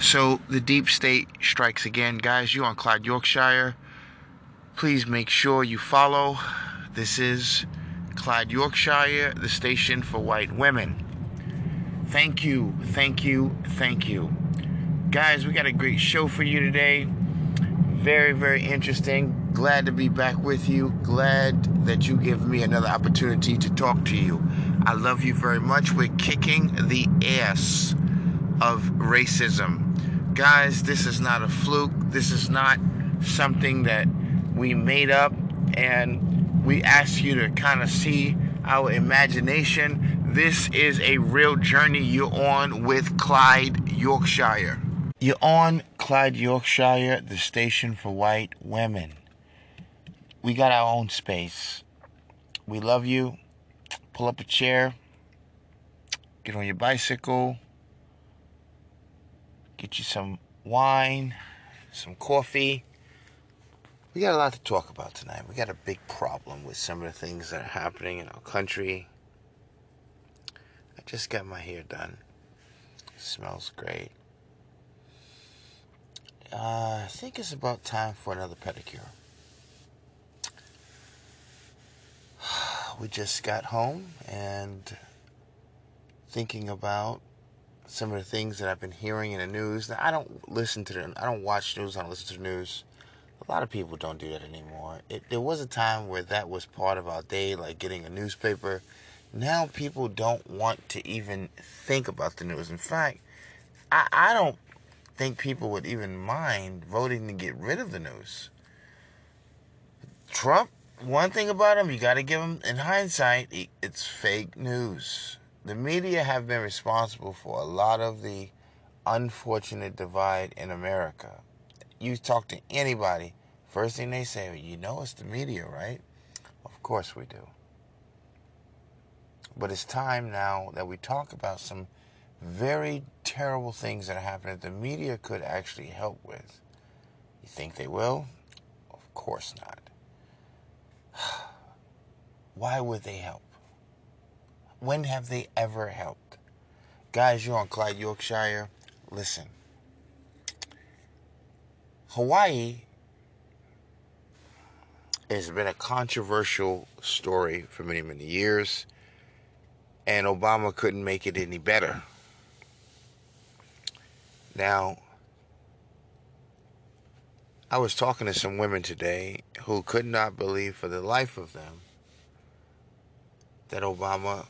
So the deep state strikes again. Guys, you on Clyde, Yorkshire. Please make sure you follow. This is Clyde, Yorkshire, the station for white women. Thank you, thank you, thank you. Guys, we got a great show for you today. Very, very interesting. Glad to be back with you. Glad that you give me another opportunity to talk to you. I love you very much. We're kicking the ass of racism. Guys, this is not a fluke. This is not something that we made up and we ask you to kind of see our imagination. This is a real journey you're on with Clyde, Yorkshire. You're on Clyde, Yorkshire, the station for white women. We got our own space. We love you. Pull up a chair, get on your bicycle, get you some wine, some coffee. We got a lot to talk about tonight. We got a big problem with some of the things that are happening in our country. I just got my hair done. It smells great. Uh, I think it's about time for another pedicure. We just got home and thinking about some of the things that I've been hearing in the news. Now, I don't listen to the, I don't watch news. I don't listen to the news. A lot of people don't do that anymore. It, there was a time where that was part of our day, like getting a newspaper. Now people don't want to even think about the news. In fact, I, I don't think people would even mind voting to get rid of the news. Trump, one thing about him, you got to give him, in hindsight, it's fake news the media have been responsible for a lot of the unfortunate divide in America. You talk to anybody, first thing they say, well, you know it's the media, right? Of course we do. But it's time now that we talk about some very terrible things that are happening that the media could actually help with. You think they will? Of course not. Why would they help? When have they ever helped? Guys, you're on Clyde, Yorkshire. Listen. Hawaii has been a controversial story for many, many years, and Obama couldn't make it any better. Now, I was talking to some women today who could not believe for the life of them that Obama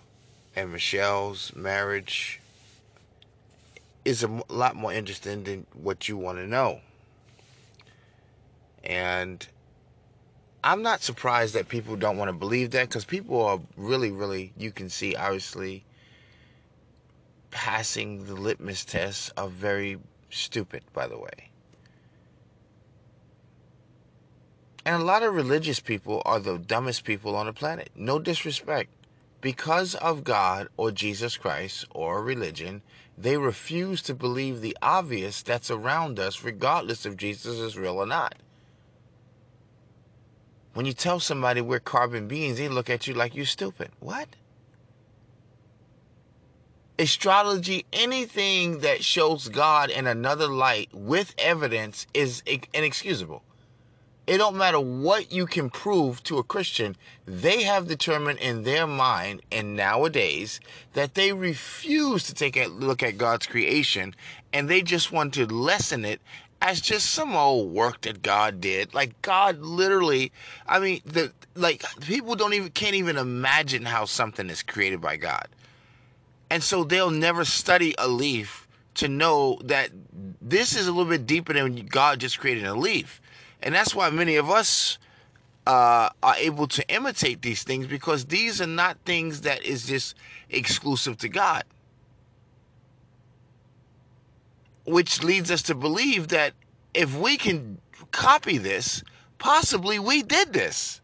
and Michelle's marriage is a lot more interesting than what you want to know. And I'm not surprised that people don't want to believe that because people are really, really, you can see obviously passing the litmus test are very stupid, by the way. And a lot of religious people are the dumbest people on the planet. No disrespect because of God or Jesus Christ or religion, they refuse to believe the obvious that's around us, regardless if Jesus is real or not. When you tell somebody we're carbon beings, they look at you like you're stupid. What? Astrology, anything that shows God in another light with evidence is inexcusable. It don't matter what you can prove to a Christian. They have determined in their mind and nowadays that they refuse to take a look at God's creation and they just want to lessen it as just some old work that God did. Like God literally, I mean, the like people don't even can't even imagine how something is created by God. And so they'll never study a leaf to know that this is a little bit deeper than God just created a leaf. And that's why many of us uh, are able to imitate these things because these are not things that is just exclusive to God. Which leads us to believe that if we can copy this, possibly we did this.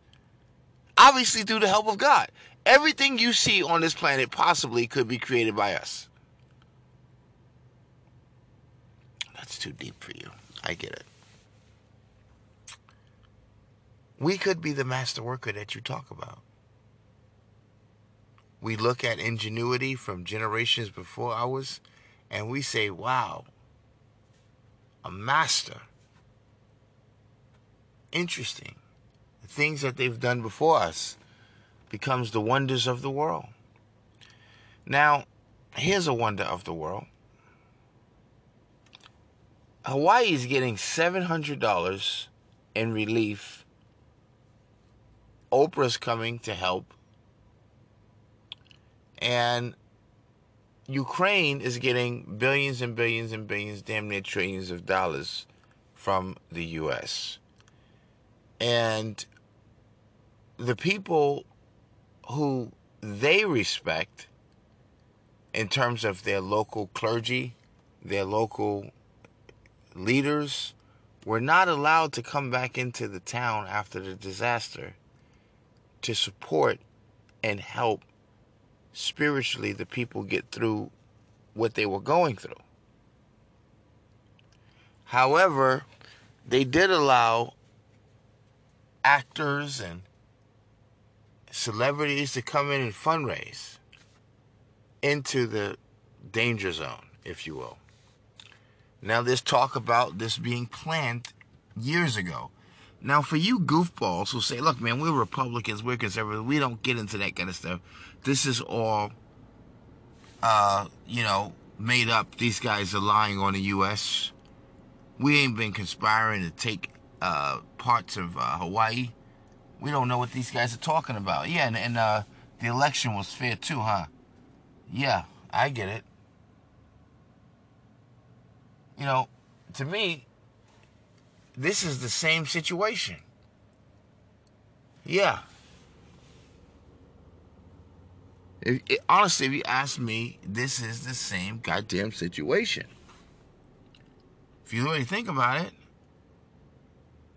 Obviously, through the help of God. Everything you see on this planet possibly could be created by us. That's too deep for you. I get it. We could be the master worker that you talk about. We look at ingenuity from generations before ours and we say, wow, a master. Interesting. The things that they've done before us becomes the wonders of the world. Now, here's a wonder of the world. Hawaii is getting $700 in relief. Oprah's coming to help. And Ukraine is getting billions and billions and billions, damn near trillions of dollars from the U.S. And the people who they respect in terms of their local clergy, their local leaders, were not allowed to come back into the town after the disaster to support and help spiritually the people get through what they were going through. However, they did allow actors and celebrities to come in and fundraise into the danger zone, if you will. Now, there's talk about this being planned years ago. Now, for you goofballs who say, look, man, we're Republicans, we're conservatives, we don't get into that kind of stuff. This is all, uh, you know, made up. These guys are lying on the U.S. We ain't been conspiring to take uh, parts of uh, Hawaii. We don't know what these guys are talking about. Yeah, and, and uh, the election was fair too, huh? Yeah, I get it. You know, to me, this is the same situation. Yeah. If, it, honestly, if you ask me, this is the same goddamn situation. If you really think about it.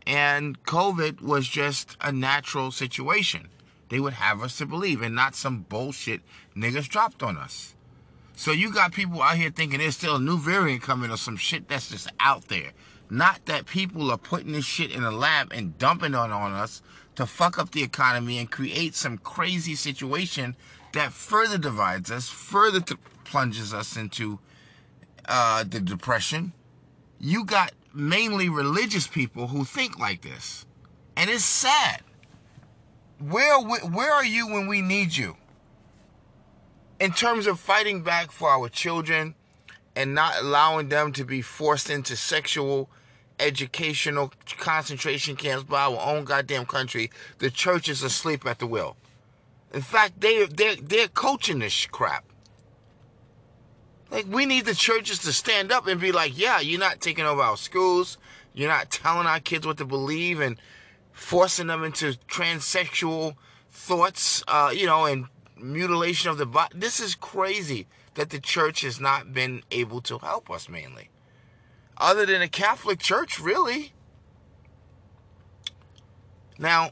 And COVID was just a natural situation. They would have us to believe, and not some bullshit niggas dropped on us. So you got people out here thinking there's still a new variant coming or some shit that's just out there. Not that people are putting this shit in a lab and dumping it on us to fuck up the economy and create some crazy situation that further divides us, further plunges us into uh, the depression. You got mainly religious people who think like this, and it's sad. Where where are you when we need you? In terms of fighting back for our children and not allowing them to be forced into sexual educational concentration camps by our own goddamn country, the church is asleep at the wheel. In fact, they they they're coaching this crap. Like we need the churches to stand up and be like, yeah, you're not taking over our schools. You're not telling our kids what to believe and forcing them into transsexual thoughts, uh, you know, and mutilation of the body. This is crazy that the church has not been able to help us mainly. Other than the Catholic Church, really. Now,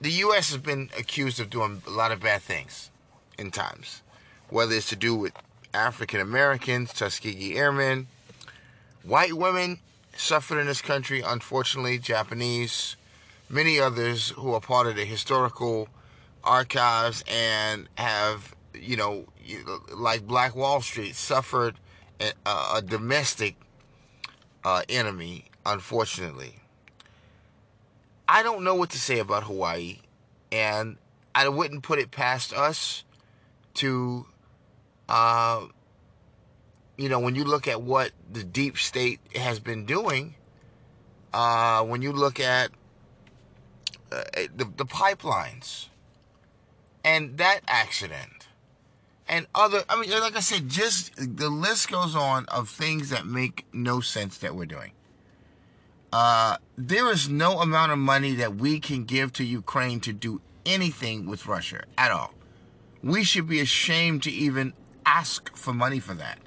the U.S. has been accused of doing a lot of bad things in times, whether it's to do with African Americans, Tuskegee Airmen, white women suffered in this country, unfortunately, Japanese, many others who are part of the historical archives and have, you know, like Black Wall Street, suffered a, a domestic uh, enemy, unfortunately. I don't know what to say about Hawaii, and I wouldn't put it past us to, uh, you know, when you look at what the deep state has been doing, uh, when you look at uh, the, the pipelines and that accident and other, I mean, like I said, just the list goes on of things that make no sense that we're doing. Uh, there is no amount of money that we can give to Ukraine to do anything with Russia at all. We should be ashamed to even ask for money for that.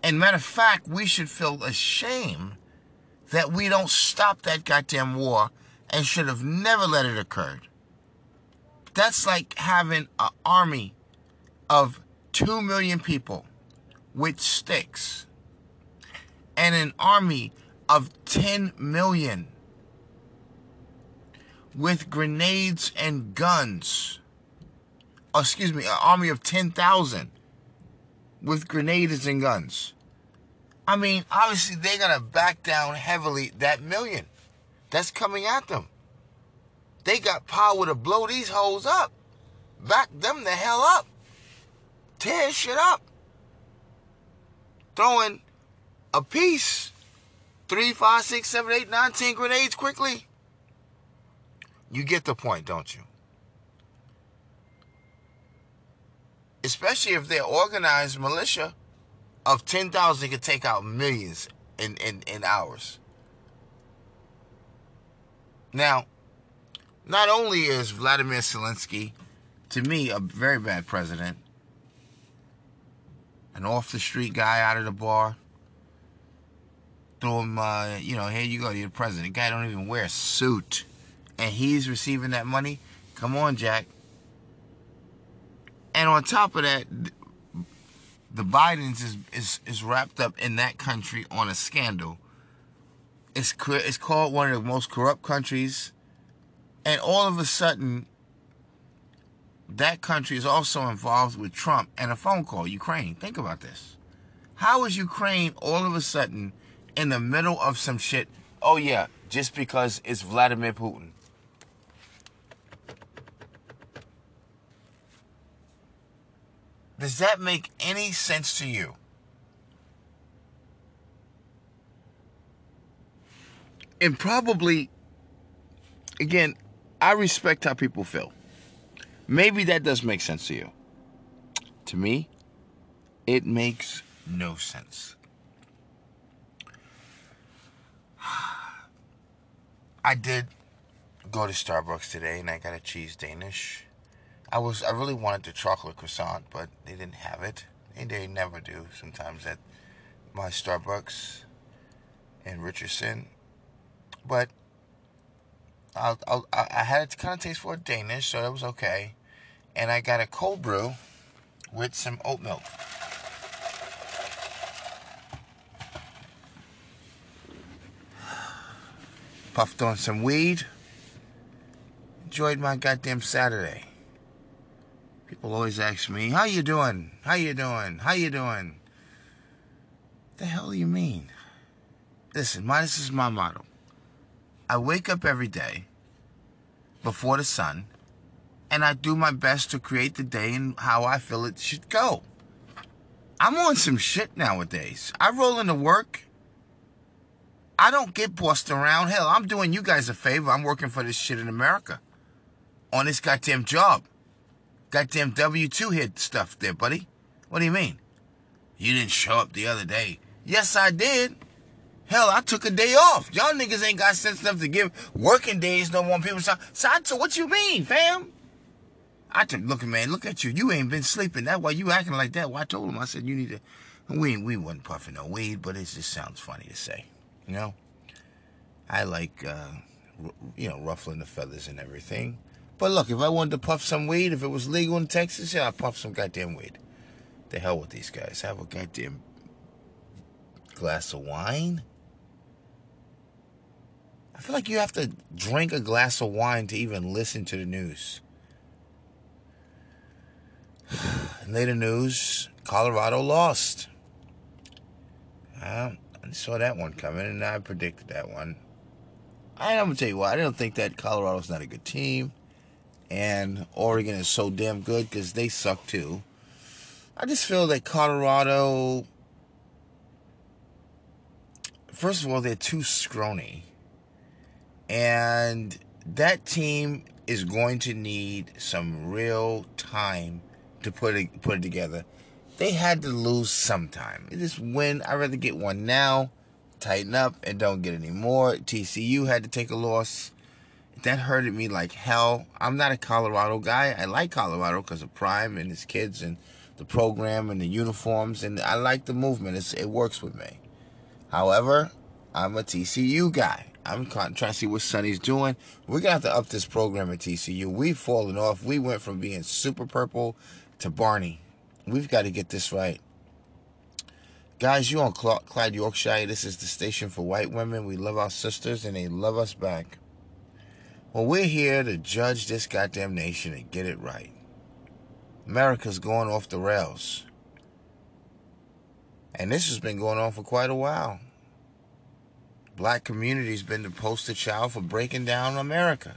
And matter of fact, we should feel ashamed that we don't stop that goddamn war and should have never let it occur. That's like having an army of 2 million people with sticks and an army of 10 million with grenades and guns. Oh, excuse me, an army of 10,000 with grenades and guns. I mean, obviously they're gonna back down heavily that million that's coming at them. They got power to blow these hoes up. Back them the hell up. Tear shit up. Throwing a piece, three, five, six, seven, eight, nine, ten grenades quickly. You get the point, don't you? Especially if they're organized militia of 10,000 could take out millions in, in, in hours. Now, not only is Vladimir Zelensky, to me, a very bad president, an off the street guy out of the bar, throw him, uh, you know, here you go, you're the president. The guy don't even wear a suit, and he's receiving that money. Come on, Jack. And on top of that, the Bidens is, is, is wrapped up in that country on a scandal. It's, it's called one of the most corrupt countries. And all of a sudden, that country is also involved with Trump and a phone call, Ukraine. Think about this. How is Ukraine all of a sudden in the middle of some shit? Oh, yeah, just because it's Vladimir Putin. Does that make any sense to you? And probably, again, I respect how people feel. Maybe that does make sense to you. To me, it makes no sense. I did go to Starbucks today and I got a cheese Danish. I was I really wanted the chocolate croissant, but they didn't have it. And they never do sometimes at my Starbucks in Richardson. But I'll, I'll, i had it kind of taste for a Danish, so it was okay. And I got a cold brew with some oat milk. Puffed on some weed. Enjoyed my goddamn Saturday. People always ask me, "How you doing? How you doing? How you doing?" The hell do you mean? Listen, my this is my motto. I wake up every day before the sun, and I do my best to create the day and how I feel it should go. I'm on some shit nowadays. I roll into work. I don't get bossed around. Hell, I'm doing you guys a favor. I'm working for this shit in America on this goddamn job. Goddamn W 2 hit stuff there, buddy. What do you mean? You didn't show up the other day. Yes, I did. Hell, I took a day off. Y'all niggas ain't got sense enough to give working days no more people. I, so what you mean, fam? I took, look, man, look at you. You ain't been sleeping. That's why you acting like that. Well, I told him, I said, you need to, we, we wasn't puffing no weed, but it just sounds funny to say, you know? I like, uh, you know, ruffling the feathers and everything. But look, if I wanted to puff some weed, if it was legal in Texas, yeah, I'd puff some goddamn weed. The hell with these guys. Have a goddamn glass of wine. I feel like you have to drink a glass of wine to even listen to the news. In later news, Colorado lost. I saw that one coming, and I predicted that one. I'm gonna tell you what. I don't think that Colorado's not a good team and Oregon is so damn good because they suck too. I just feel that Colorado, first of all, they're too scrawny. And that team is going to need some real time to put it, put it together. They had to lose sometime. It is win. I'd rather get one now, tighten up, and don't get any more. TCU had to take a loss that hurted me like hell. I'm not a Colorado guy. I like Colorado because of Prime and his kids and the program and the uniforms, and I like the movement. It's, it works with me. However, I'm a TCU guy. I'm trying to see what Sonny's doing. We're going to have to up this program at TCU. We've fallen off. We went from being super purple to Barney. We've got to get this right. Guys, you on Clyde, Yorkshire. This is the station for white women. We love our sisters and they love us back. Well, we're here to judge this goddamn nation and get it right. America's going off the rails. And this has been going on for quite a while. Black community's been the poster child for breaking down America.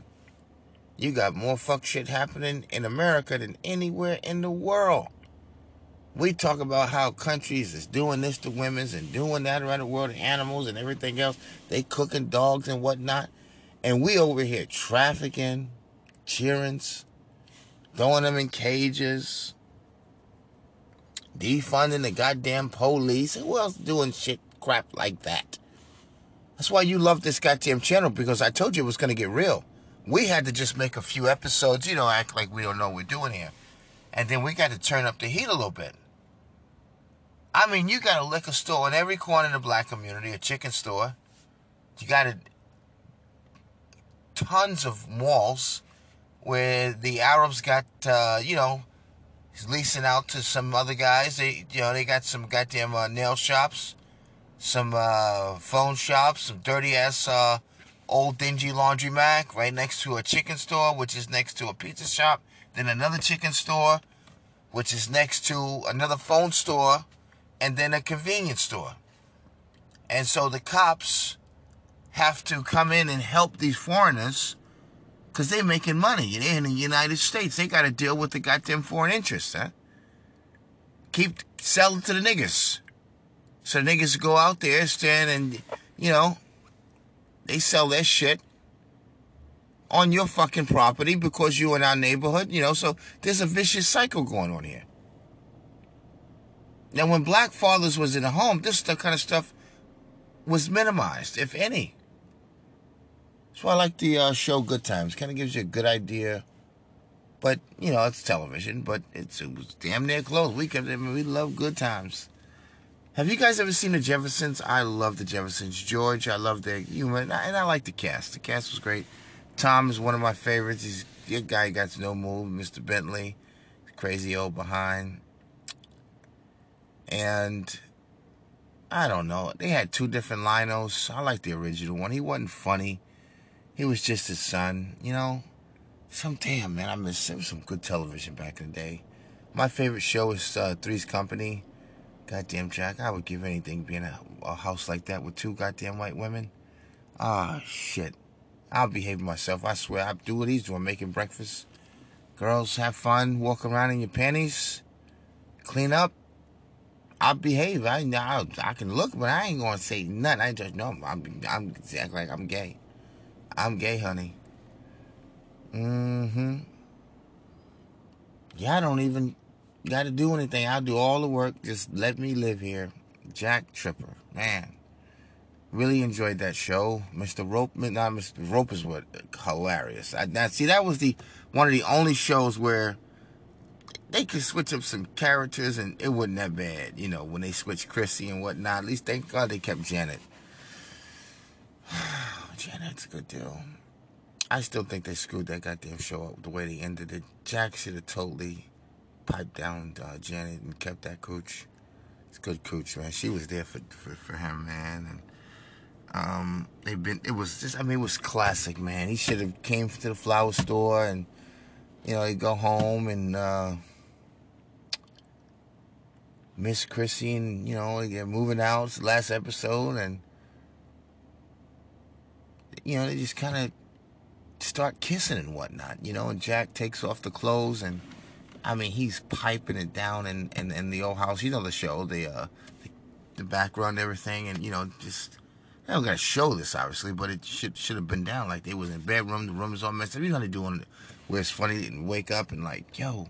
You got more fuck shit happening in America than anywhere in the world. We talk about how countries is doing this to women's and doing that around the world, animals and everything else. They cooking dogs and whatnot. And we over here trafficking, cheering, throwing them in cages, defunding the goddamn police. Who else doing shit crap like that? That's why you love this goddamn channel because I told you it was going to get real. We had to just make a few episodes, you know, act like we don't know what we're doing here. And then we got to turn up the heat a little bit. I mean, you got a liquor store in every corner of the black community, a chicken store. You got a, tons of malls where the Arabs got, uh, you know, leasing out to some other guys. They, you know, they got some goddamn uh, nail shops some uh, phone shops, some dirty ass uh, old dingy laundromat right next to a chicken store, which is next to a pizza shop. Then another chicken store, which is next to another phone store, and then a convenience store. And so the cops have to come in and help these foreigners because they're making money. In the United States. They got to deal with the goddamn foreign interests, huh? Keep selling to the niggas. So niggas go out there, stand and, you know, they sell their shit on your fucking property because you're in our neighborhood, you know, so there's a vicious cycle going on here. Now, when black fathers was in the home, this kind of stuff was minimized, if any. So I like the uh, show Good Times. Kind of gives you a good idea. But, you know, it's television, but it's, it was damn near close. We, we love Good Times. Have you guys ever seen the Jeffersons? I love the Jeffersons. George, I love their humor, and I, and I like the cast. The cast was great. Tom is one of my favorites. He's a guy got no move. Mr. Bentley, crazy old behind. And I don't know. They had two different Lionels. I like the original one. He wasn't funny. He was just his son, you know. Some damn man, I miss some good television back in the day. My favorite show is uh, Three's Company. Goddamn, Jack, I would give anything being a, a house like that with two goddamn white women. Ah, shit. I'll behave myself. I swear. I'll do what he's doing, making breakfast. Girls, have fun, walk around in your panties, clean up. I'll behave. I I, I can look, but I ain't gonna say nothing. I just know I'm I'm act like I'm gay. I'm gay, honey. Mm-hmm. Yeah, I don't even got to do anything. I'll do all the work. Just let me live here. Jack Tripper, man. Really enjoyed that show. Mr. Roper, not Mr. Roper is what hilarious. I, now, see, that was the one of the only shows where they could switch up some characters and it wasn't that bad. You know, when they switched Chrissy and whatnot. At least thank God they kept Janet. Janet's a good deal. I still think they screwed that goddamn show up the way they ended it. Jack should have totally piped down uh, Janet and kept that cooch. It's good cooch, man. She was there for for, for him, man. And um, they've been. It was just. I mean, it was classic, man. He should have came to the flower store and you know he'd go home and uh, miss Chrissy and you know they're moving out. It's the last episode and you know they just kind of start kissing and whatnot. You know, and Jack takes off the clothes and I mean, he's piping it down in, in, in the old house. You know the show, the uh, the, the background, everything, and you know, just I don't gotta show this obviously, but it should should have been down. Like they was in bedroom, the room is all messed up. You know they doing where it's funny and wake up and like, yo,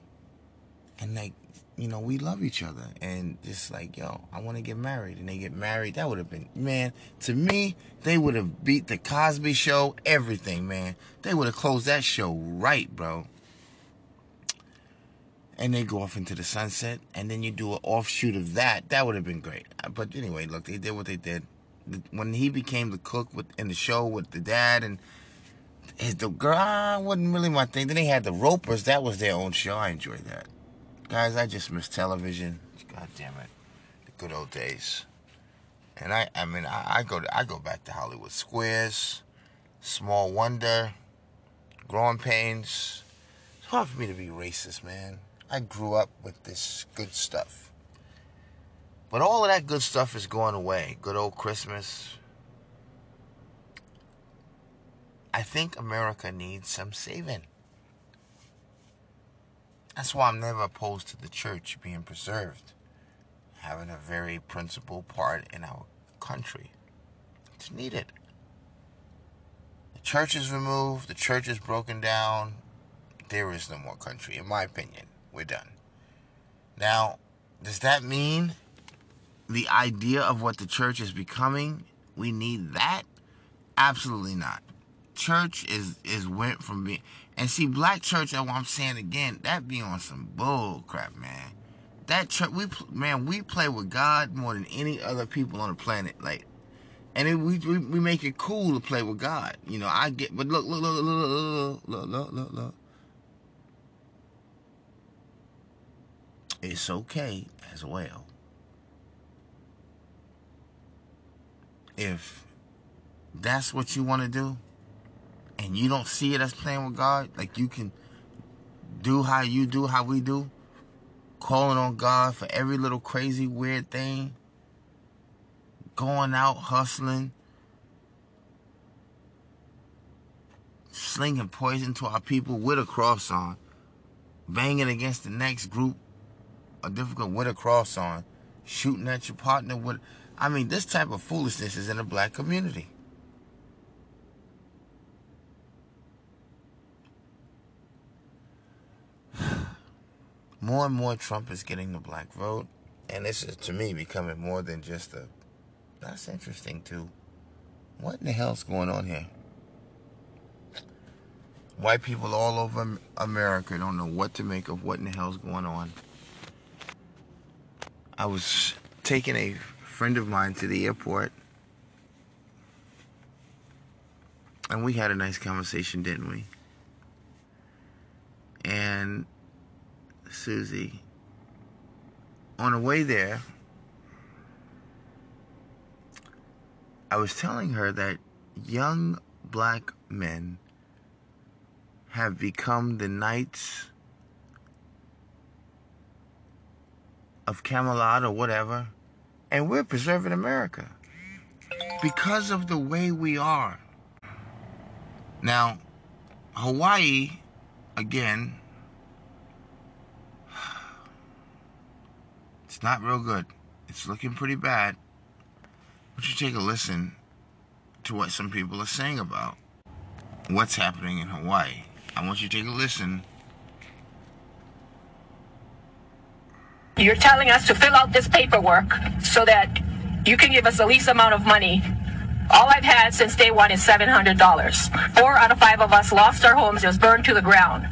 and like, you know, we love each other and just like, yo, I want to get married, and they get married. That would have been, man, to me, they would have beat the Cosby Show, everything, man. They would have closed that show right, bro and they go off into the sunset, and then you do an offshoot of that. That would have been great. Uh, but anyway, look, they did what they did. When he became the cook with in the show with the dad and his the girl, ah, wasn't really my thing. Then they had the Ropers. That was their own show. I enjoyed that. Guys, I just miss television. God damn it, the good old days. And I, I mean, I, I go to, I go back to Hollywood Squares, Small Wonder, Growing Pains. It's hard for me to be racist, man. I grew up with this good stuff. But all of that good stuff is going away. Good old Christmas. I think America needs some saving. That's why I'm never opposed to the church being preserved, having a very principal part in our country. It's needed. The church is removed, the church is broken down. There is no more country, in my opinion. We're done. Now, does that mean the idea of what the church is becoming, we need that? Absolutely not. Church is is went from being and see black church. I'm saying again. That be on some bull crap, man. That church, we man, we play with God more than any other people on the planet. Like, and it, we, we we make it cool to play with God. You know, I get, but look, look, look, look, look, look, look, look, look. It's okay as well. If that's what you want to do and you don't see it as playing with God, like you can do how you do, how we do, calling on God for every little crazy, weird thing, going out hustling, slinging poison to our people with a cross on, banging against the next group, a difficult with a cross on, shooting at your partner with. I mean, this type of foolishness is in the black community. more and more Trump is getting the black vote. And this is, to me, becoming more than just a. That's interesting, too. What in the hell's going on here? White people all over America don't know what to make of what in the hell's going on. I was taking a friend of mine to the airport. And we had a nice conversation, didn't we? And Susie, on the way there, I was telling her that young black men have become the knights of Camelot or whatever, and we're preserving America because of the way we are. Now, Hawaii, again, It's not real good. It's looking pretty bad. But you take a listen to what some people are saying about what's happening in Hawaii. I want you to take a listen. You're telling us to fill out this paperwork so that you can give us the least amount of money. All I've had since day one is $700. Four out of five of us lost our homes. It was burned to the ground.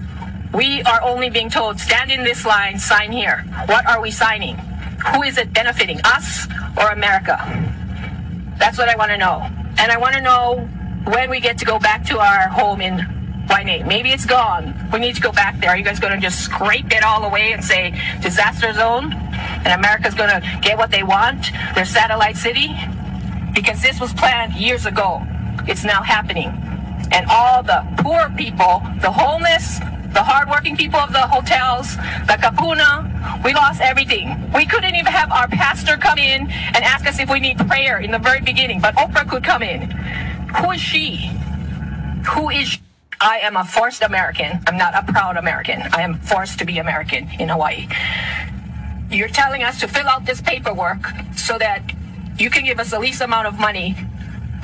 We are only being told, stand in this line, sign here. What are we signing? Who is it benefiting, us or America? That's what I want to know. And I want to know when we get to go back to our home in Waianae. Maybe it's gone. We need to go back there. Are you guys going to just scrape it all away and say disaster zone? And America's going to get what they want, their satellite city? Because this was planned years ago. It's now happening. And all the poor people, the homeless, the hardworking people of the hotels, the kupuna. We lost everything. We couldn't even have our pastor come in and ask us if we need prayer in the very beginning, but Oprah could come in. Who is she? Who is she? I am a forced American. I'm not a proud American. I am forced to be American in Hawaii. You're telling us to fill out this paperwork so that you can give us the least amount of money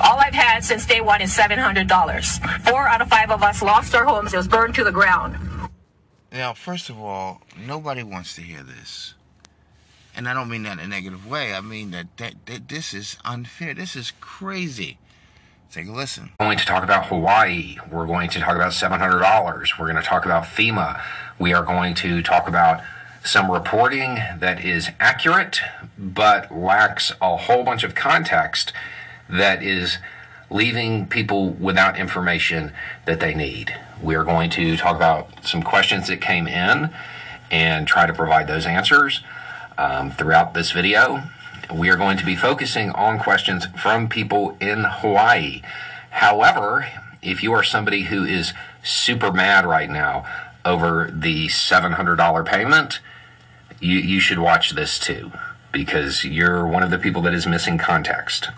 all I've had since day one is $700. Four out of five of us lost our homes. It was burned to the ground. Now, first of all, nobody wants to hear this. And I don't mean that in a negative way. I mean that, that, that this is unfair. This is crazy. Take a listen. We're going to talk about Hawaii. We're going to talk about $700. We're going to talk about FEMA. We are going to talk about some reporting that is accurate but lacks a whole bunch of context that is leaving people without information that they need. We are going to talk about some questions that came in and try to provide those answers um, throughout this video. We are going to be focusing on questions from people in Hawaii. However, if you are somebody who is super mad right now over the $700 payment, you, you should watch this too. because you're one of the people that is missing context.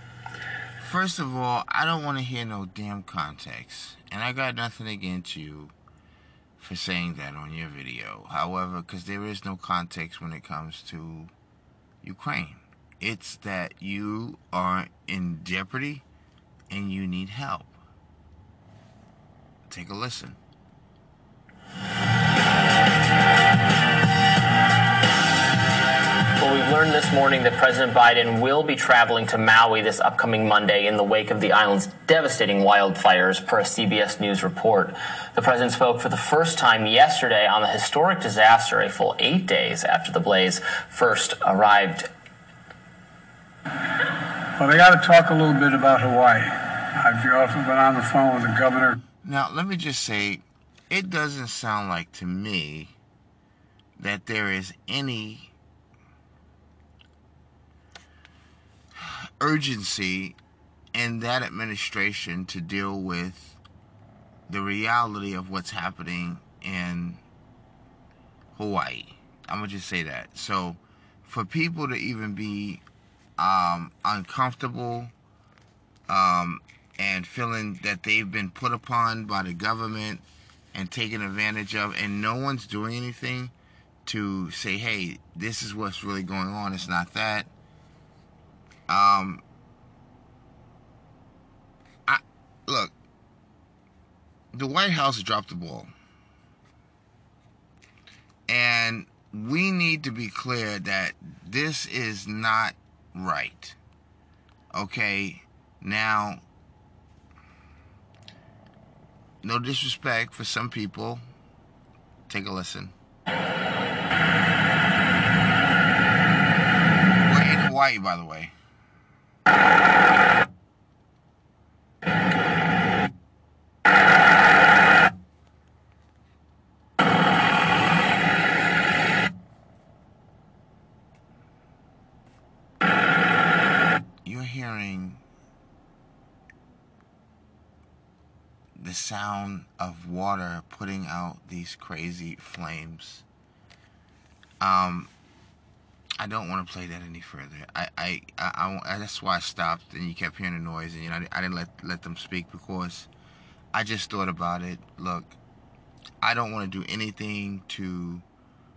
First of all, I don't want to hear no damn context. And I got nothing against you for saying that on your video. However, because there is no context when it comes to Ukraine, it's that you are in jeopardy and you need help. Take a listen. Well, we've learned this morning that President Biden will be traveling to Maui this upcoming Monday in the wake of the island's devastating wildfires, per a CBS News report. The president spoke for the first time yesterday on the historic disaster, a full eight days after the blaze first arrived. Well, I got to talk a little bit about Hawaii. I've also been on the phone with the governor. Now, let me just say, it doesn't sound like to me that there is any urgency in that administration to deal with the reality of what's happening in Hawaii. I'm gonna just say that. So, for people to even be um, uncomfortable um, and feeling that they've been put upon by the government and taken advantage of, and no one's doing anything to say, hey, this is what's really going on. It's not that. Um, I look. The White House dropped the ball, and we need to be clear that this is not right. Okay, now, no disrespect for some people. Take a listen. We're in Hawaii, by the way. You're hearing the sound of water putting out these crazy flames. Um, I don't want to play that any further. I, I, I, I, that's why I stopped, and you kept hearing the noise, and you know, I, didn't let let them speak because I just thought about it. Look, I don't want to do anything to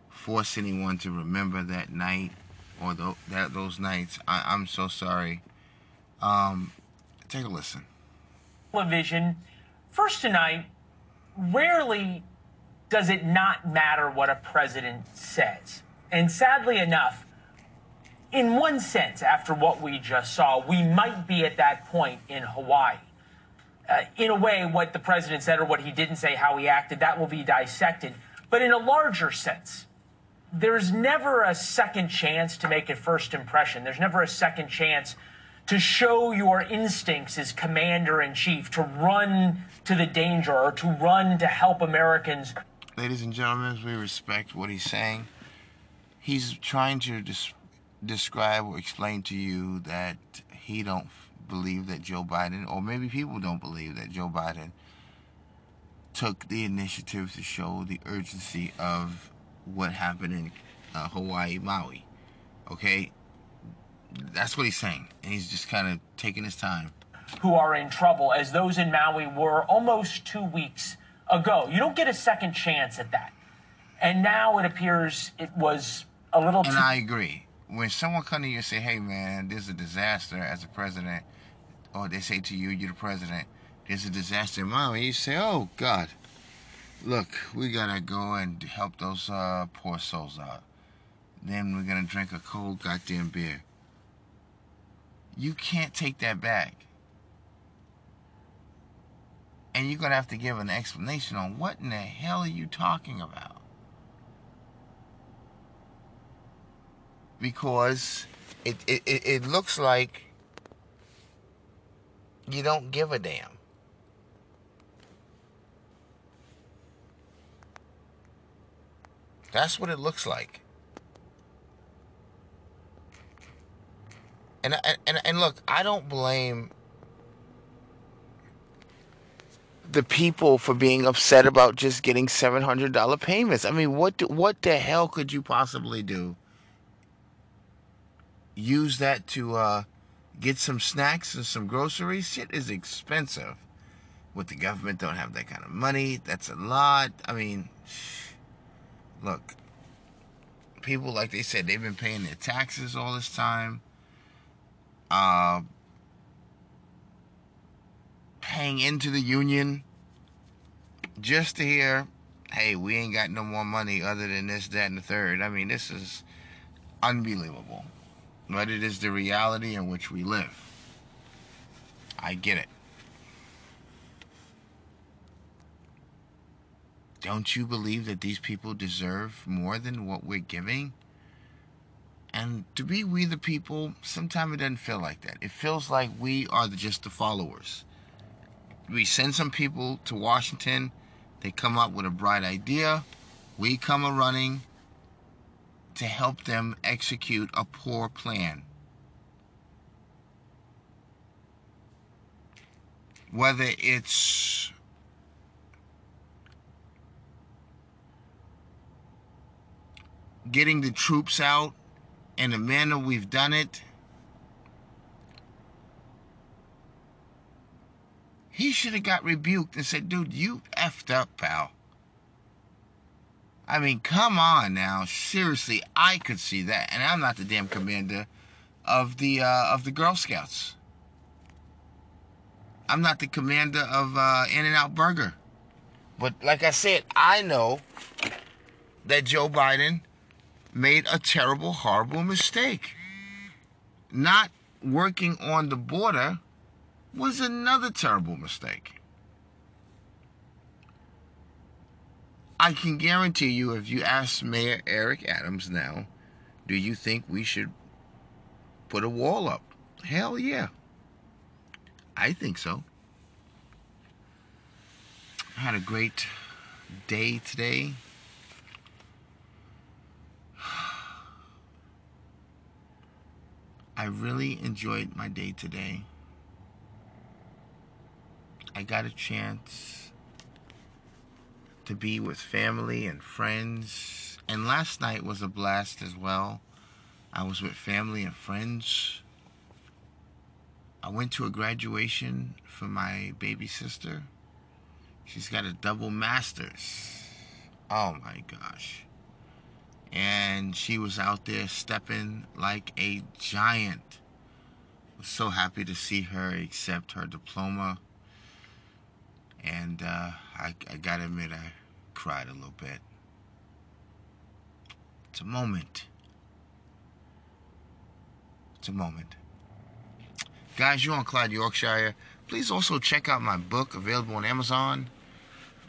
force anyone to remember that night or tho- that those nights. I, I'm so sorry. Um, take a listen. television. First tonight, rarely does it not matter what a president says. And sadly enough, in one sense, after what we just saw, we might be at that point in Hawaii. Uh, in a way, what the president said or what he didn't say, how he acted, that will be dissected. But in a larger sense, there's never a second chance to make a first impression. There's never a second chance to show your instincts as commander in chief, to run to the danger or to run to help Americans. Ladies and gentlemen, we respect what he's saying. He's trying to des- describe or explain to you that he don't believe that Joe Biden, or maybe people don't believe that Joe Biden took the initiative to show the urgency of what happened in uh, Hawaii, Maui. Okay, that's what he's saying, and he's just kind of taking his time. who are in trouble, as those in Maui were almost two weeks ago. You don't get a second chance at that. And now it appears it was a little And. I agree. When someone come to you and say, "Hey, man, there's a disaster," as a president, or they say to you, "You're the president," there's a disaster in Maui. You say, "Oh God, look, we gotta go and help those uh, poor souls out." Then we're gonna drink a cold goddamn beer. You can't take that back. And you're gonna have to give an explanation on what in the hell are you talking about. because it, it, it looks like you don't give a damn. That's what it looks like. And, and, and look, I don't blame the people for being upset about just getting $700 payments. I mean, what do, what the hell could you possibly do use that to uh, get some snacks and some groceries. Shit is expensive. With the government don't have that kind of money. That's a lot. I mean, look, people like they said they've been paying their taxes all this time. Uh, paying into the union just to hear, hey, we ain't got no more money other than this, that, and the third. I mean, this is unbelievable. But it is the reality in which we live. I get it. Don't you believe that these people deserve more than what we're giving? And to be we the people, sometimes it doesn't feel like that. It feels like we are the, just the followers. We send some people to Washington, they come up with a bright idea, we come a running to help them execute a poor plan. Whether it's getting the troops out in the manner we've done it, he should have got rebuked and said, dude, you effed up, pal. I mean, come on now. Seriously, I could see that. And I'm not the damn commander of the uh, of the Girl Scouts. I'm not the commander of uh, In-N-Out Burger. But like I said, I know that Joe Biden made a terrible, horrible mistake. Not working on the border was another terrible mistake. I can guarantee you, if you ask Mayor Eric Adams now, do you think we should put a wall up? Hell yeah. I think so. I had a great day today. I really enjoyed my day today. I got a chance to be with family and friends. And last night was a blast as well. I was with family and friends. I went to a graduation for my baby sister. She's got a double master's. Oh my gosh. And she was out there stepping like a giant. Was so happy to see her accept her diploma. And uh, I, I gotta admit, I cried a little bit. It's a moment. It's a moment. Guys, you're on Clyde, Yorkshire. Please also check out my book available on Amazon.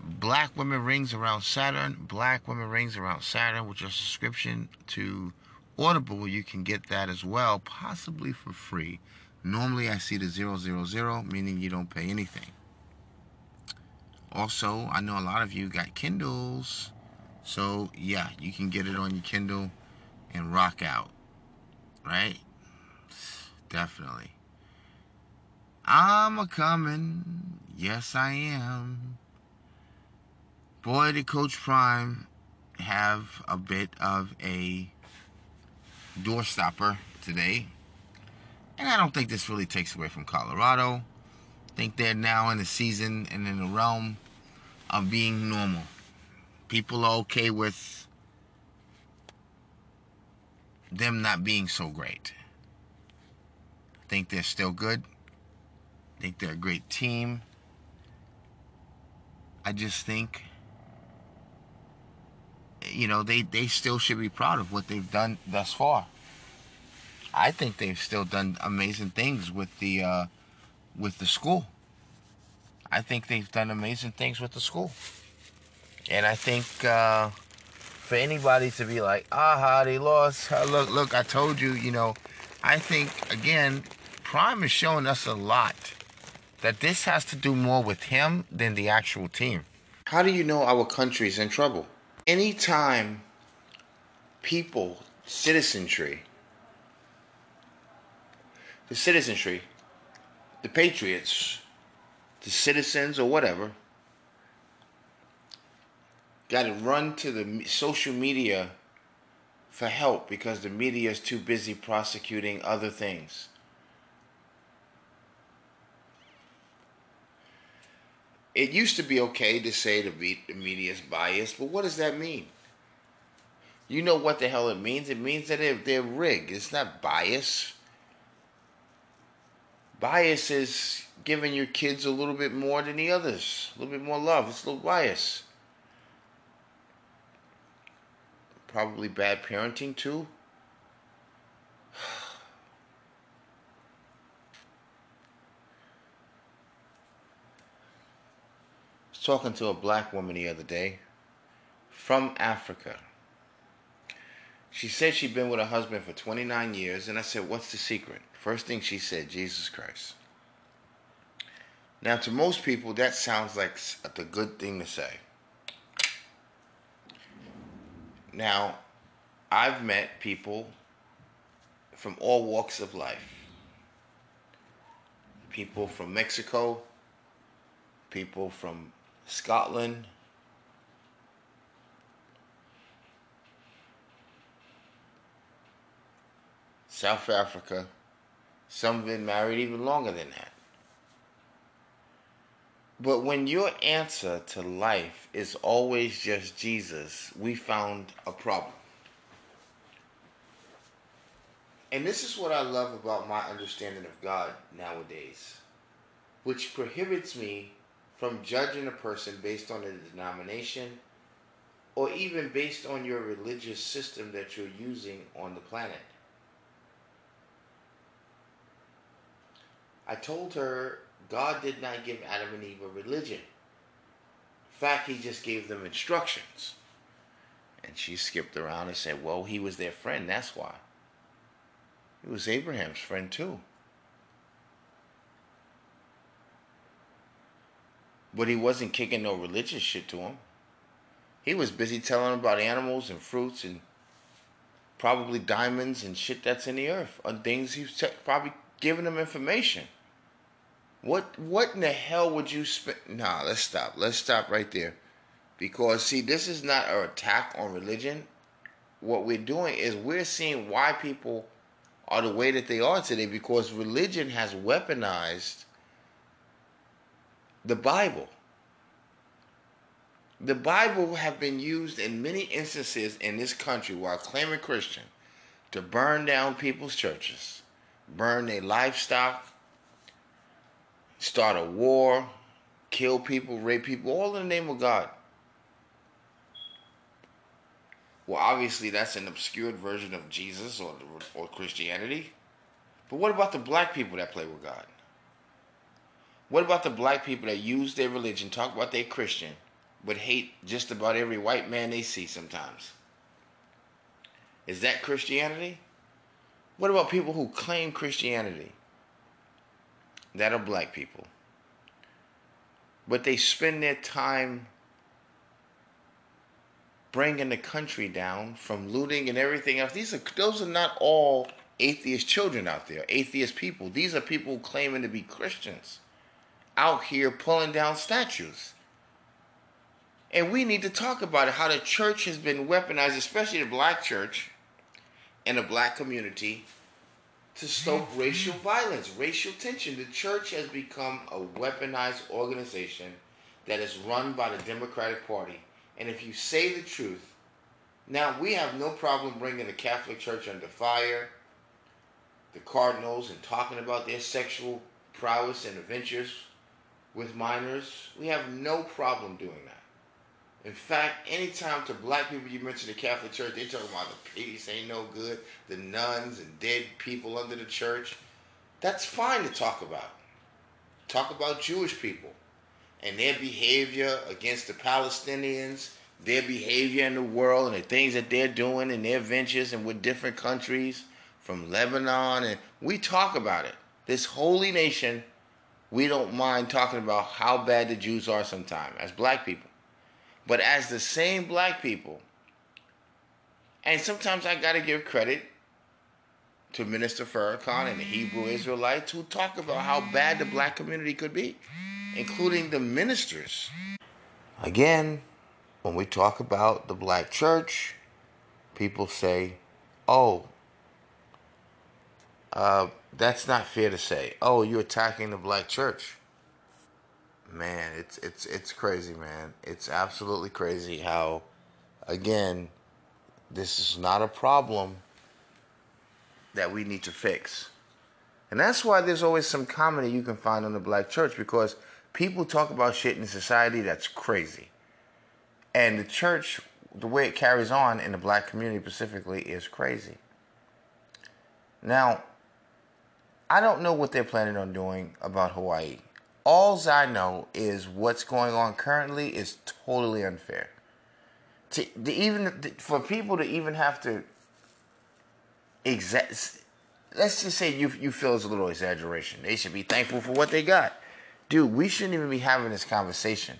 Black Women Rings Around Saturn. Black Women Rings Around Saturn, is a subscription to Audible. You can get that as well, possibly for free. Normally, I see the 000, meaning you don't pay anything. Also, I know a lot of you got Kindles. So, yeah, you can get it on your Kindle and rock out. Right? Definitely. I'm a coming. Yes, I am. Boy, did Coach Prime have a bit of a doorstopper today. And I don't think this really takes away from Colorado. I think they're now in the season and in the realm of being normal. People are okay with them not being so great. I think they're still good. I think they're a great team. I just think, you know, they, they still should be proud of what they've done thus far. I think they've still done amazing things with the uh, with the school. I think they've done amazing things with the school. And I think uh, for anybody to be like, aha, they lost. Uh, look, look, I told you, you know, I think, again, Prime is showing us a lot that this has to do more with him than the actual team. How do you know our country's in trouble? Anytime people, citizenry, the citizenry, the patriots, the citizens or whatever got to run to the social media for help because the media is too busy prosecuting other things. It used to be okay to say the media is biased, but what does that mean? You know what the hell it means? It means that they're, they're rigged. It's not bias. Bias is giving your kids a little bit more than the others, a little bit more love. It's a little bias. Probably bad parenting too. Talking to a black woman the other day from Africa. She said she'd been with her husband for 29 years, and I said, What's the secret? First thing she said, Jesus Christ. Now, to most people, that sounds like a good thing to say. Now, I've met people from all walks of life people from Mexico, people from Scotland, South Africa. Some have been married even longer than that. But when your answer to life is always just Jesus, we found a problem. And this is what I love about my understanding of God nowadays, which prohibits me from judging a person based on a denomination or even based on your religious system that you're using on the planet. I told her God did not give Adam and Eve a religion. In fact, he just gave them instructions. And she skipped around and said, Well, he was their friend, that's why. He was Abraham's friend too. But he wasn't kicking no religious shit to him. He was busy telling him about animals and fruits and probably diamonds and shit that's in the earth. On things he's probably giving them information. What what in the hell would you spend? Nah, let's stop. Let's stop right there. Because see, this is not an attack on religion. What we're doing is we're seeing why people are the way that they are today because religion has weaponized the Bible. The Bible have been used in many instances in this country while claiming Christian to burn down people's churches, burn their livestock, start a war, kill people, rape people, all in the name of God. Well, obviously, that's an obscured version of Jesus or, or Christianity. But what about the black people that play with God? What about the black people that use their religion, talk about they're Christian, but hate just about every white man they see sometimes? Is that Christianity? What about people who claim Christianity that are black people. But they spend their time bringing the country down from looting and everything else. These are those are not all atheist children out there, atheist people. These are people claiming to be Christians out here pulling down statues. And we need to talk about it, how the church has been weaponized, especially the black church and the black community, to stoke racial violence, racial tension. The church has become a weaponized organization that is run by the Democratic Party. And if you say the truth, now we have no problem bringing the Catholic Church under fire, the Cardinals, and talking about their sexual prowess and adventures with minors. We have no problem doing that. In fact, anytime to black people you mention the Catholic Church, they talk about the priests ain't no good, the nuns and dead people under the church. That's fine to talk about. Talk about Jewish people and their behavior against the Palestinians, their behavior in the world and the things that they're doing and their ventures and with different countries from Lebanon and we talk about it. This holy nation, we don't mind talking about how bad the Jews are sometimes as black people. But as the same black people, and sometimes I got to give credit to Minister Farrakhan and the Hebrew Israelites who talk about how bad the black community could be, including the ministers. Again, when we talk about the black church, people say oh, uh, that's not fair to say. Oh, you're attacking the black church. Man, it's it's it's crazy, man. It's absolutely crazy how, again, this is not a problem that we need to fix. And that's why there's always some comedy you can find on the black church because people talk about shit in society that's crazy. And the church, the way it carries on in the black community specifically, is crazy. Now, I don't know what they're planning on doing about Hawaii. Alls I know is what's going on currently is totally unfair. To, to even for people to even have to exact let's just say you you feel it's a little exaggeration. They should be thankful for what they got. Dude, we shouldn't even be having this conversation.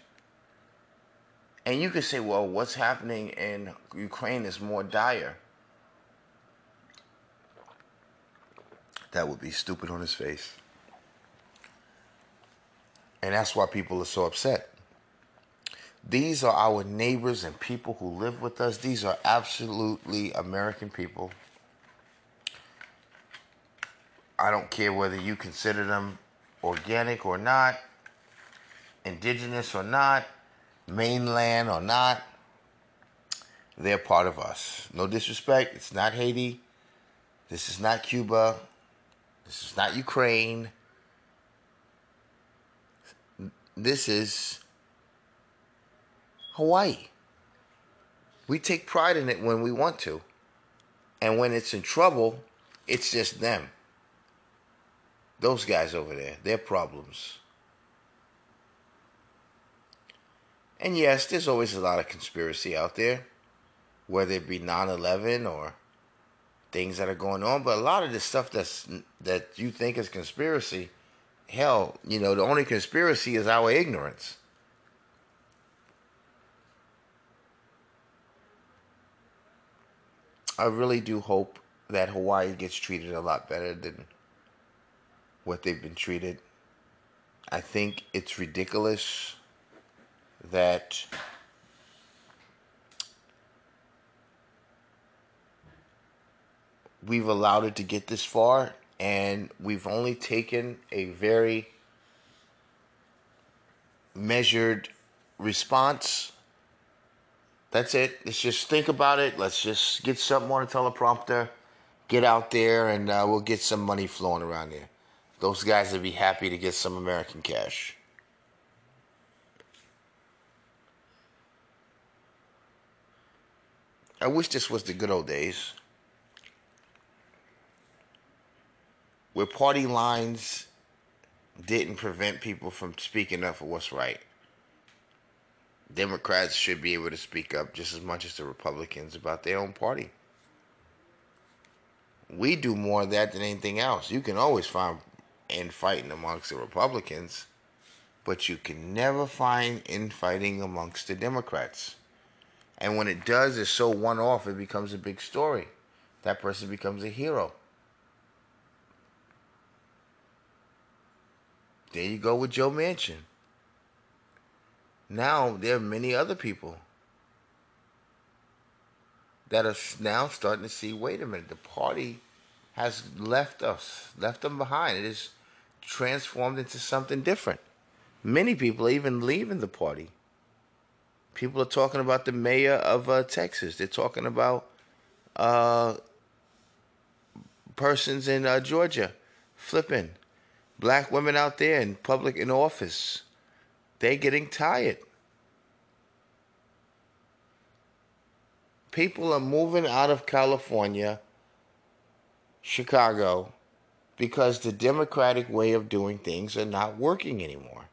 And you could say, well, what's happening in Ukraine is more dire. That would be stupid on his face. And that's why people are so upset. These are our neighbors and people who live with us. These are absolutely American people I don't care whether you consider them organic or not, indigenous or not, mainland or not. They're part of us. No disrespect. It's not Haiti. This is not Cuba. This is not Ukraine. This is Hawaii. We take pride in it when we want to. And when it's in trouble, it's just them. Those guys over there, their problems. And yes, there's always a lot of conspiracy out there, whether it be 9/11 or things that are going on. But a lot of the stuff that's that you think is conspiracy, hell, you know, the only conspiracy is our ignorance. I really do hope that Hawaii gets treated a lot better than what they've been treated. I think it's ridiculous that we've allowed it to get this far and we've only taken a very measured response. That's it. Let's just think about it. Let's just get something on a teleprompter, get out there, and uh, we'll get some money flowing around here those guys would be happy to get some American cash. I wish this was the good old days where party lines didn't prevent people from speaking up for what's right. Democrats should be able to speak up just as much as the Republicans about their own party. We do more of that than anything else. You can always find infighting amongst the Republicans, but you can never find infighting amongst the Democrats. And when it does, it's so one off, it becomes a big story. That person becomes a hero. There you go with Joe Manchin. Now there are many other people that are now starting to see wait a minute, the party has left us, left them behind. It is transformed into something different. Many people are even leaving the party. People are talking about the mayor of uh, Texas. They're talking about uh, persons in uh, Georgia flipping. Black women out there in public in office. They're getting tired. People are moving out of California, Chicago, because the democratic way of doing things are not working anymore.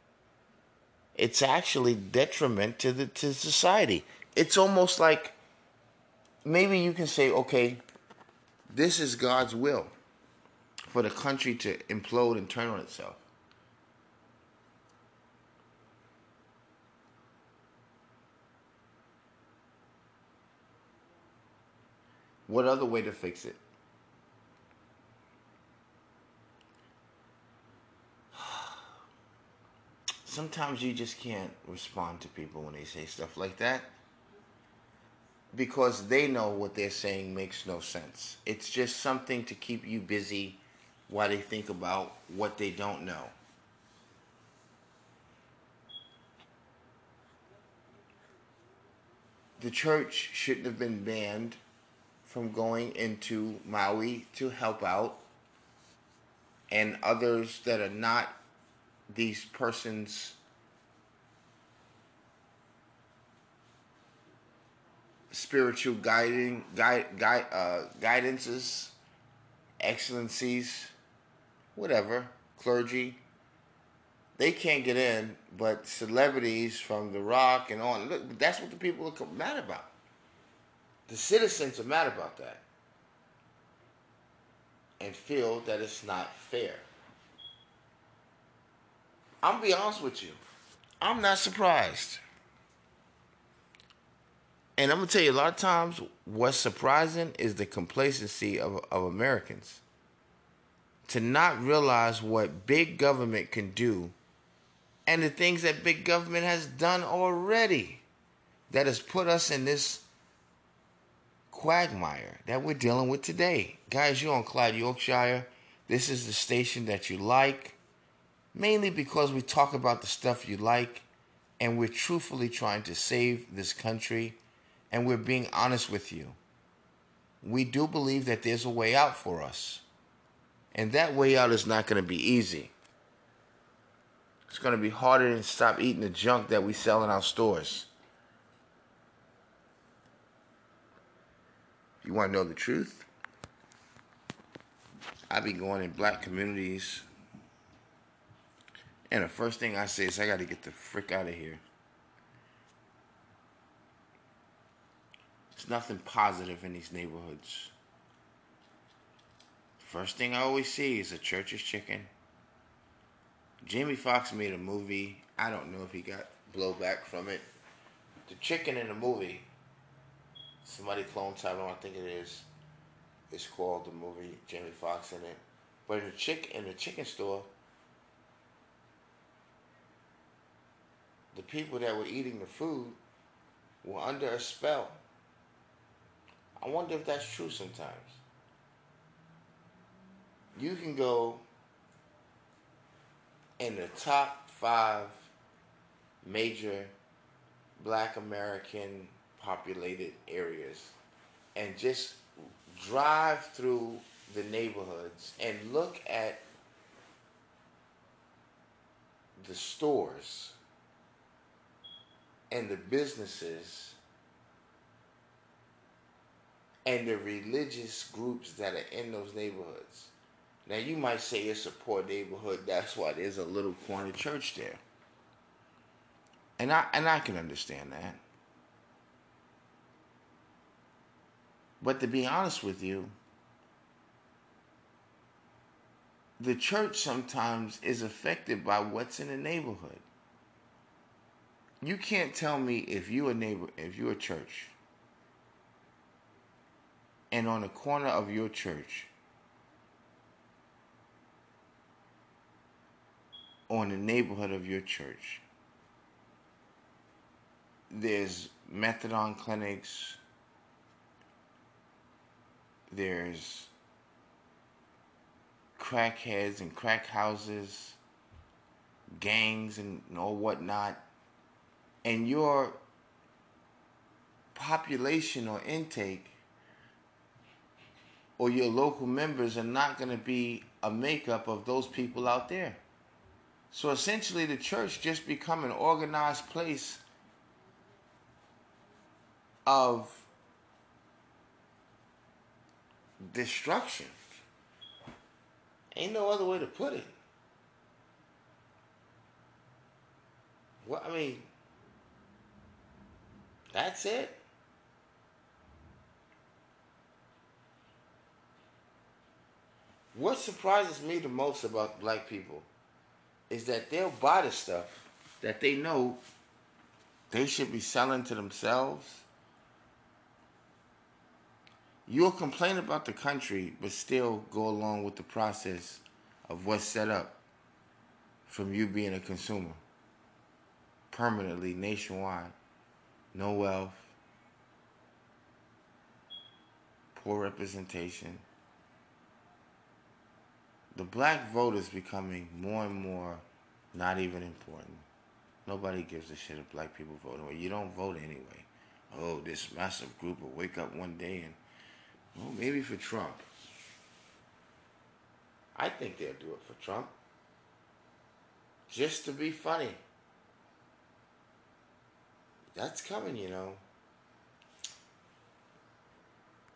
It's actually detriment to the to society. It's almost like maybe you can say, okay, this is God's will for the country to implode and turn on itself. What other way to fix it? sometimes you just can't respond to people when they say stuff like that. because they know what they're saying makes no sense. It's just something to keep you busy while they think about what they don't know. The church shouldn't have been banned from going into Maui to help out, and others that are not these persons spiritual guiding guide, guide uh, guidances excellencies whatever clergy. They can't get in but celebrities from the rock and on look that's what the people are mad about. The citizens are mad about that. And feel that it's not fair. I'm gonna be honest with you. I'm not surprised. And I'm gonna tell you a lot of times what's surprising is the complacency of, of Americans to not realize what big government can do and the things that big government has done already that has put us in this quagmire that we're dealing with today. Guys, you're on Clyde, Yorkshire. This is the station that you like, mainly because we talk about the stuff you like and we're truthfully trying to save this country and we're being honest with you. We do believe that there's a way out for us. And that way out is not going to be easy. It's going to be harder to stop eating the junk that we sell in our stores. You want to know the truth? I be going in black communities, and the first thing I say is, I got to get the frick out of here. There's nothing positive in these neighborhoods. First thing I always see is a church's chicken. Jamie Foxx made a movie. I don't know if he got blowback from it. The chicken in the movie, somebody clone Tyrone, I think it is. It's called the movie Jamie Foxx in it. But in the chick in the chicken store, the people that were eating the food were under a spell. I wonder if that's true sometimes. You can go in the top five major black American populated areas and just drive through the neighborhoods and look at the stores and the businesses and the religious groups that are in those neighborhoods. Now you might say it's a poor neighborhood, that's why there's a little corner church there. And I and I can understand that. But to be honest with you, the church sometimes is affected by what's in the neighborhood. You can't tell me if you a neighbor, if you're a church, and on the corner of your church, on the neighborhood of your church, there's methadone clinics, there's crackheads and crack houses, gangs and all whatnot, and your population or intake or your local members are not going to be a makeup of those people out there. So essentially, the church just become an organized place of destruction. Ain't no other way to put it. Well, I mean, that's it. What surprises me the most about black people is that they'll buy the stuff that they know they should be selling to themselves. You'll complain about the country, but still go along with the process of what's set up from you being a consumer permanently nationwide. No wealth, poor representation. The black vote is becoming more and more not even important. Nobody gives a shit if black people vote anyway. You don't vote anyway. Oh, this massive group will wake up one day and, well, maybe for Trump. I think they'll do it for Trump. Just to be funny. That's coming, you know.